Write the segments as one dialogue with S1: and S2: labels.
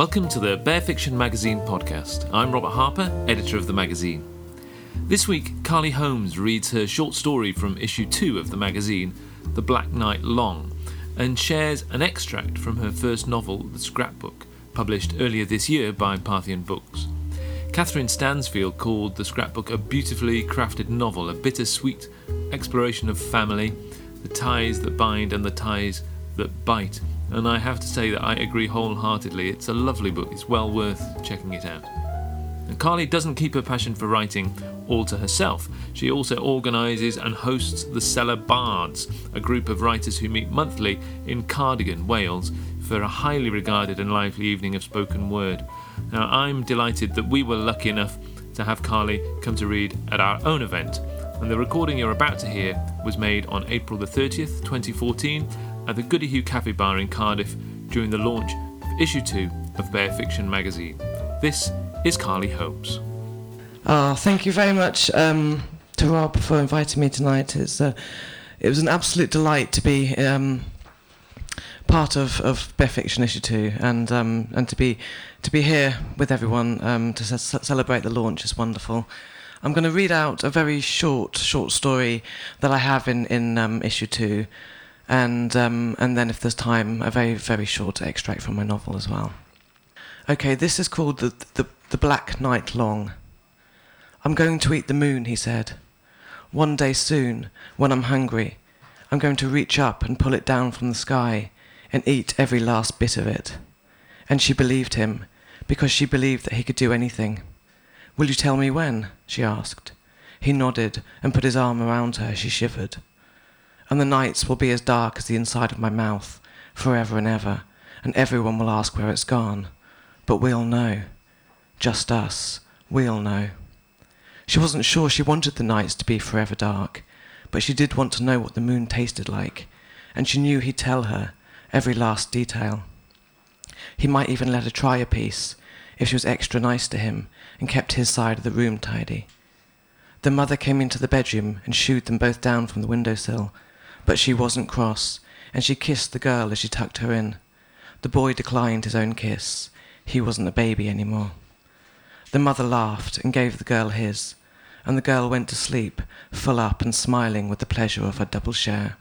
S1: Welcome to the Bare Fiction Magazine podcast. I'm Robert Harper, editor of the magazine. This week, Carly Holmes reads her short story from issue 2 of the magazine, The Black Night Long, and shares an extract from her first novel, The Scrapbook, published earlier this year by Parthian Books. Katherine Stansfield called The Scrapbook a beautifully crafted novel, a bittersweet exploration of family, the ties that bind and the ties that bite and I have to say that I agree wholeheartedly. It's a lovely book, it's well worth checking it out. And Carly doesn't keep her passion for writing all to herself. She also organises and hosts the Cellar Bards, a group of writers who meet monthly in Cardigan, Wales, for a highly regarded and lively evening of spoken word. Now, I'm delighted that we were lucky enough to have Carly come to read at our own event, and the recording you're about to hear was made on April the 30th, 2014, at the Gwdihw Cafe Bar in Cardiff during the launch of issue 2 of Bare Fiction magazine. This is Carly Holmes.
S2: Oh, thank you very much um, to Rob for inviting me tonight. It's, uh, it was an absolute delight to be um, part of, of Bare Fiction issue 2 and, um, and to, be, to be here with everyone um, to c- celebrate the launch is wonderful. I'm going to read out a very short, short story that I have in, in um, issue 2 and um, and then if there's time, a very very short extract from my novel as well. Okay, this is called the the, the Black Night Long. I'm going to eat the moon, he said. One day soon, when I'm hungry, I'm going to reach up and pull it down from the sky and eat every last bit of it. And she believed him, because she believed that he could do anything. Will you tell me when? she asked. He nodded and put his arm around her she shivered and the nights will be as dark as the inside of my mouth, forever and ever, and everyone will ask where it's gone. But we'll know. Just us. We'll know. She wasn't sure she wanted the nights to be forever dark, but she did want to know what the moon tasted like, and she knew he'd tell her every last detail. He might even let her try a piece, if she was extra nice to him and kept his side of the room tidy. The mother came into the bedroom and shooed them both down from the window sill but she wasn't cross, and she kissed the girl as she tucked her in. The boy declined his own kiss. He wasn't a baby anymore. The mother laughed and gave the girl his, and the girl went to sleep, full up and smiling with the pleasure of her double share.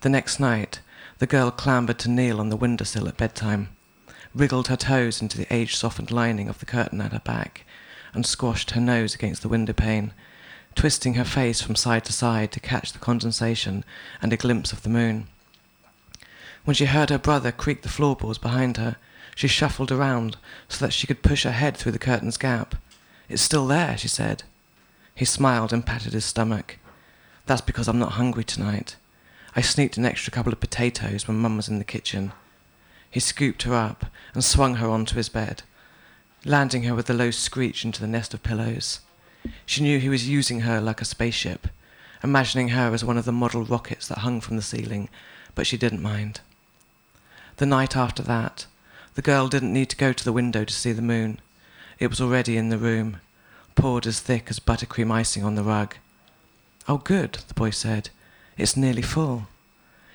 S2: The next night, the girl clambered to kneel on the window sill at bedtime, wriggled her toes into the age softened lining of the curtain at her back, and squashed her nose against the window pane twisting her face from side to side to catch the condensation and a glimpse of the moon. When she heard her brother creak the floorboards behind her, she shuffled around so that she could push her head through the curtain's gap. It's still there, she said. He smiled and patted his stomach. That's because I'm not hungry tonight. I sneaked an extra couple of potatoes when Mum was in the kitchen. He scooped her up and swung her onto his bed, landing her with a low screech into the nest of pillows. She knew he was using her like a spaceship, imagining her as one of the model rockets that hung from the ceiling, but she didn't mind. The night after that, the girl didn't need to go to the window to see the moon. It was already in the room, poured as thick as buttercream icing on the rug. Oh, good, the boy said. It's nearly full.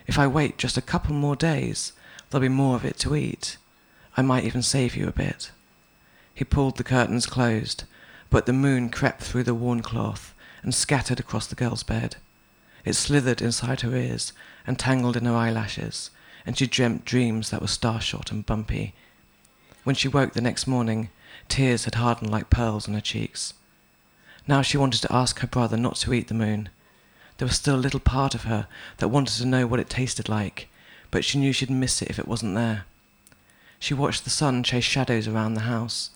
S2: If I wait just a couple more days, there'll be more of it to eat. I might even save you a bit. He pulled the curtains closed but the moon crept through the worn cloth and scattered across the girl's bed. It slithered inside her ears and tangled in her eyelashes, and she dreamt dreams that were starshot and bumpy. When she woke the next morning, tears had hardened like pearls on her cheeks. Now she wanted to ask her brother not to eat the moon. There was still a little part of her that wanted to know what it tasted like, but she knew she'd miss it if it wasn't there. She watched the sun chase shadows around the house,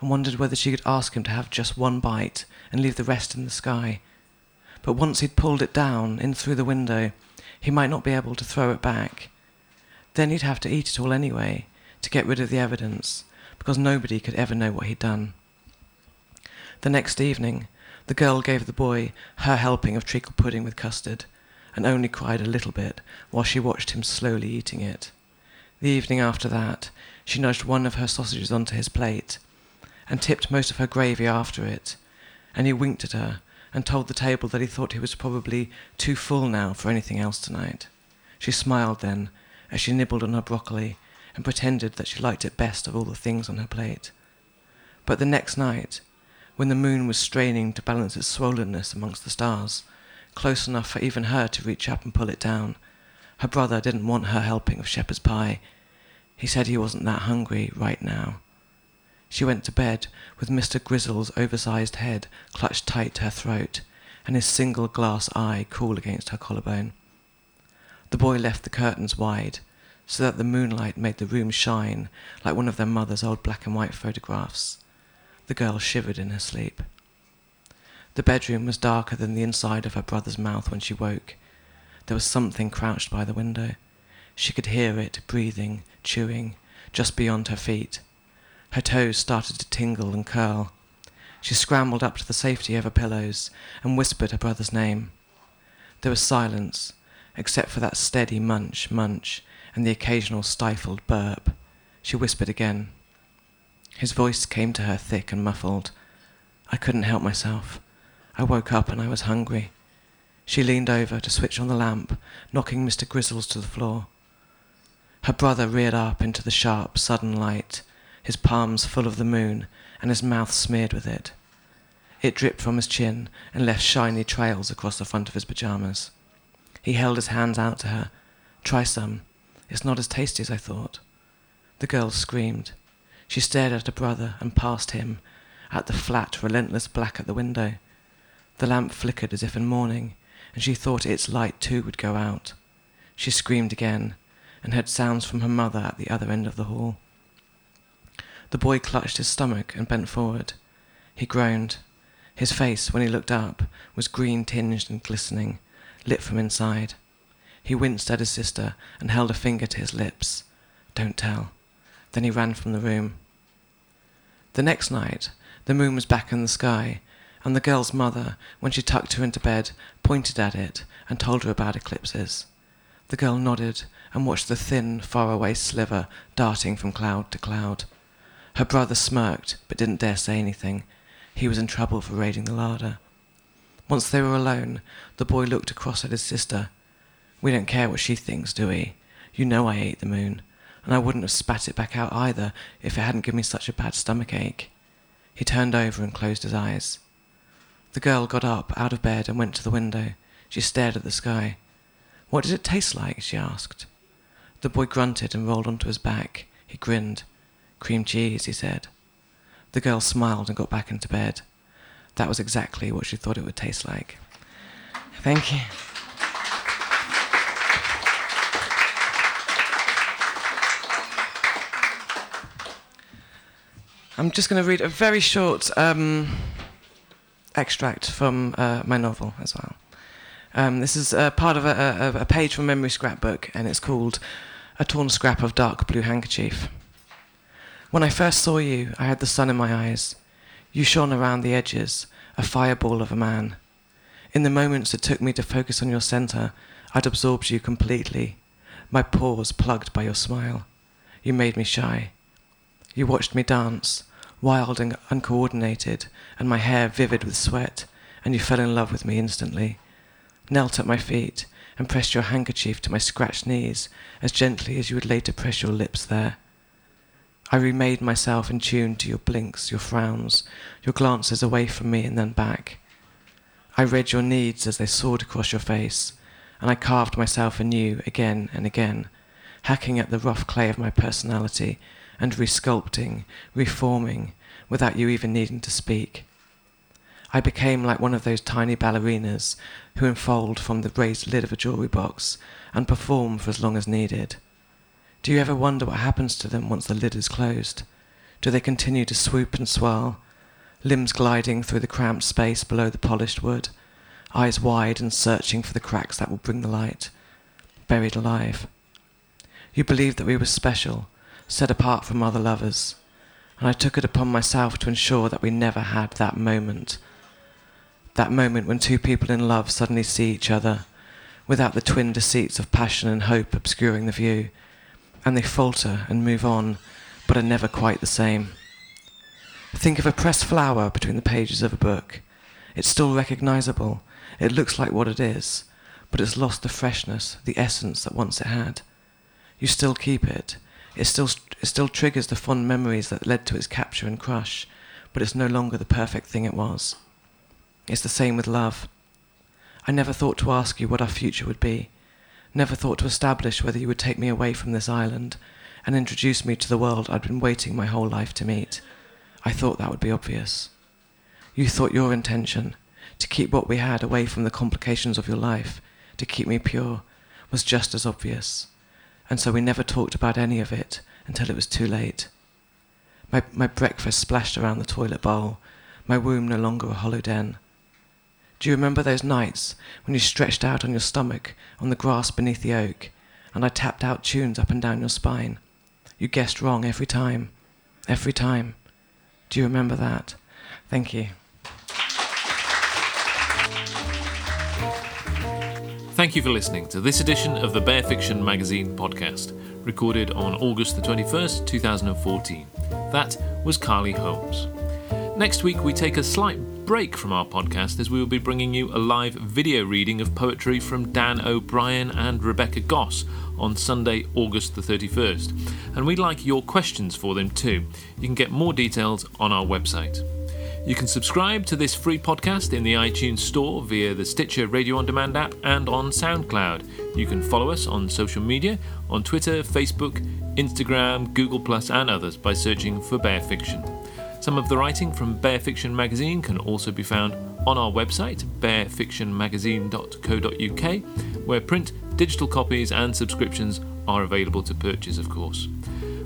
S2: and wondered whether she could ask him to have just one bite and leave the rest in the sky. But once he'd pulled it down in through the window, he might not be able to throw it back. Then he'd have to eat it all anyway, to get rid of the evidence, because nobody could ever know what he'd done. The next evening, the girl gave the boy her helping of treacle pudding with custard, and only cried a little bit while she watched him slowly eating it. The evening after that, she nudged one of her sausages onto his plate and tipped most of her gravy after it. And he winked at her and told the table that he thought he was probably too full now for anything else tonight. She smiled then as she nibbled on her broccoli and pretended that she liked it best of all the things on her plate. But the next night, when the moon was straining to balance its swollenness amongst the stars, close enough for even her to reach up and pull it down, her brother didn't want her helping of shepherd's pie. He said he wasn't that hungry right now. She went to bed with Mr. Grizzle's oversized head clutched tight to her throat and his single glass eye cool against her collarbone. The boy left the curtains wide so that the moonlight made the room shine like one of their mother's old black and white photographs. The girl shivered in her sleep. The bedroom was darker than the inside of her brother's mouth when she woke. There was something crouched by the window. She could hear it breathing, chewing, just beyond her feet. Her toes started to tingle and curl. She scrambled up to the safety of her pillows and whispered her brother's name. There was silence, except for that steady munch, munch, and the occasional stifled burp. She whispered again. His voice came to her thick and muffled. I couldn't help myself. I woke up and I was hungry. She leaned over to switch on the lamp, knocking Mr. Grizzles to the floor. Her brother reared up into the sharp, sudden light his palms full of the moon, and his mouth smeared with it. It dripped from his chin and left shiny trails across the front of his pajamas. He held his hands out to her. Try some. It's not as tasty as I thought. The girl screamed. She stared at her brother and past him, at the flat, relentless black at the window. The lamp flickered as if in mourning, and she thought its light too would go out. She screamed again, and heard sounds from her mother at the other end of the hall. The boy clutched his stomach and bent forward. He groaned. His face, when he looked up, was green tinged and glistening, lit from inside. He winced at his sister and held a finger to his lips. Don't tell. Then he ran from the room. The next night, the moon was back in the sky, and the girl's mother, when she tucked her into bed, pointed at it and told her about eclipses. The girl nodded and watched the thin, faraway sliver darting from cloud to cloud. Her brother smirked, but didn't dare say anything. He was in trouble for raiding the larder. Once they were alone, the boy looked across at his sister. We don't care what she thinks, do we? You know I ate the moon, and I wouldn't have spat it back out either if it hadn't given me such a bad stomach ache. He turned over and closed his eyes. The girl got up out of bed and went to the window. She stared at the sky. What did it taste like? she asked. The boy grunted and rolled onto his back. He grinned. Cream cheese, he said. The girl smiled and got back into bed. That was exactly what she thought it would taste like. Thank you. I'm just going to read a very short um, extract from uh, my novel as well. Um, this is uh, part of a, a, a page from Memory Scrapbook, and it's called A Torn Scrap of Dark Blue Handkerchief. When I first saw you, I had the sun in my eyes. You shone around the edges, a fireball of a man. In the moments it took me to focus on your center, I'd absorbed you completely, my pores plugged by your smile. You made me shy. You watched me dance, wild and uncoordinated, and my hair vivid with sweat, and you fell in love with me instantly. Knelt at my feet and pressed your handkerchief to my scratched knees as gently as you would later press your lips there. I remade myself in tune to your blinks, your frowns, your glances away from me and then back. I read your needs as they soared across your face, and I carved myself anew again and again, hacking at the rough clay of my personality and resculpting, reforming, without you even needing to speak. I became like one of those tiny ballerinas who enfold from the raised lid of a jewelry box and perform for as long as needed. Do you ever wonder what happens to them once the lid is closed? Do they continue to swoop and swirl, limbs gliding through the cramped space below the polished wood, eyes wide and searching for the cracks that will bring the light, buried alive? You believed that we were special, set apart from other lovers, and I took it upon myself to ensure that we never had that moment. That moment when two people in love suddenly see each other, without the twin deceits of passion and hope obscuring the view and they falter and move on, but are never quite the same. Think of a pressed flower between the pages of a book. It's still recognizable. It looks like what it is, but it's lost the freshness, the essence that once it had. You still keep it, It still, it still triggers the fond memories that led to its capture and crush, but it's no longer the perfect thing it was. It's the same with love. I never thought to ask you what our future would be, never thought to establish whether you would take me away from this island and introduce me to the world I'd been waiting my whole life to meet. I thought that would be obvious. You thought your intention, to keep what we had away from the complications of your life, to keep me pure, was just as obvious. And so we never talked about any of it until it was too late. My, my breakfast splashed around the toilet bowl, my womb no longer a hollow den. Do you remember those nights when you stretched out on your stomach on the grass beneath the oak, and I tapped out tunes up and down your spine? You guessed wrong every time. Every time. Do you remember that? Thank you.
S1: Thank you for listening to this edition of the Bare Fiction Magazine podcast, recorded on August the 21st, 2014. That was Carly Holmes. Next week, we take a slight break from our podcast as we will be bringing you a live video reading of poetry from Dan O'Brien and Rebecca Goss on Sunday, August the 31st. And we'd like your questions for them too. You can get more details on our website. You can subscribe to this free podcast in the iTunes Store via the Stitcher Radio On Demand app and on SoundCloud. You can follow us on social media on Twitter, Facebook, Instagram, Google, and others by searching for Bare Fiction. Some of the writing from Bare Fiction magazine can also be found on our website, barefictionmagazine.co.uk, where print, digital copies, and subscriptions are available to purchase, of course.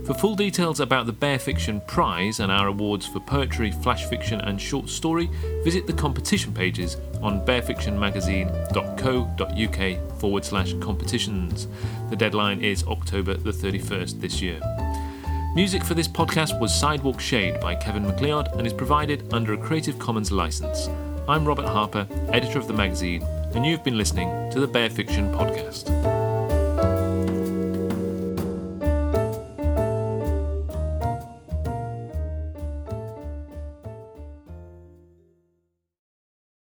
S1: For full details about the Bare Fiction Prize and our awards for poetry, flash fiction, and short story, visit the competition pages on barefictionmagazine.co.uk forward slash competitions. The deadline is October the 31st this year. Music for this podcast was Sidewalk Shade by Kevin MacLeod and is provided under a Creative Commons license. I'm Robert Harper, editor of the magazine, and you've been listening to the Bare Fiction Podcast.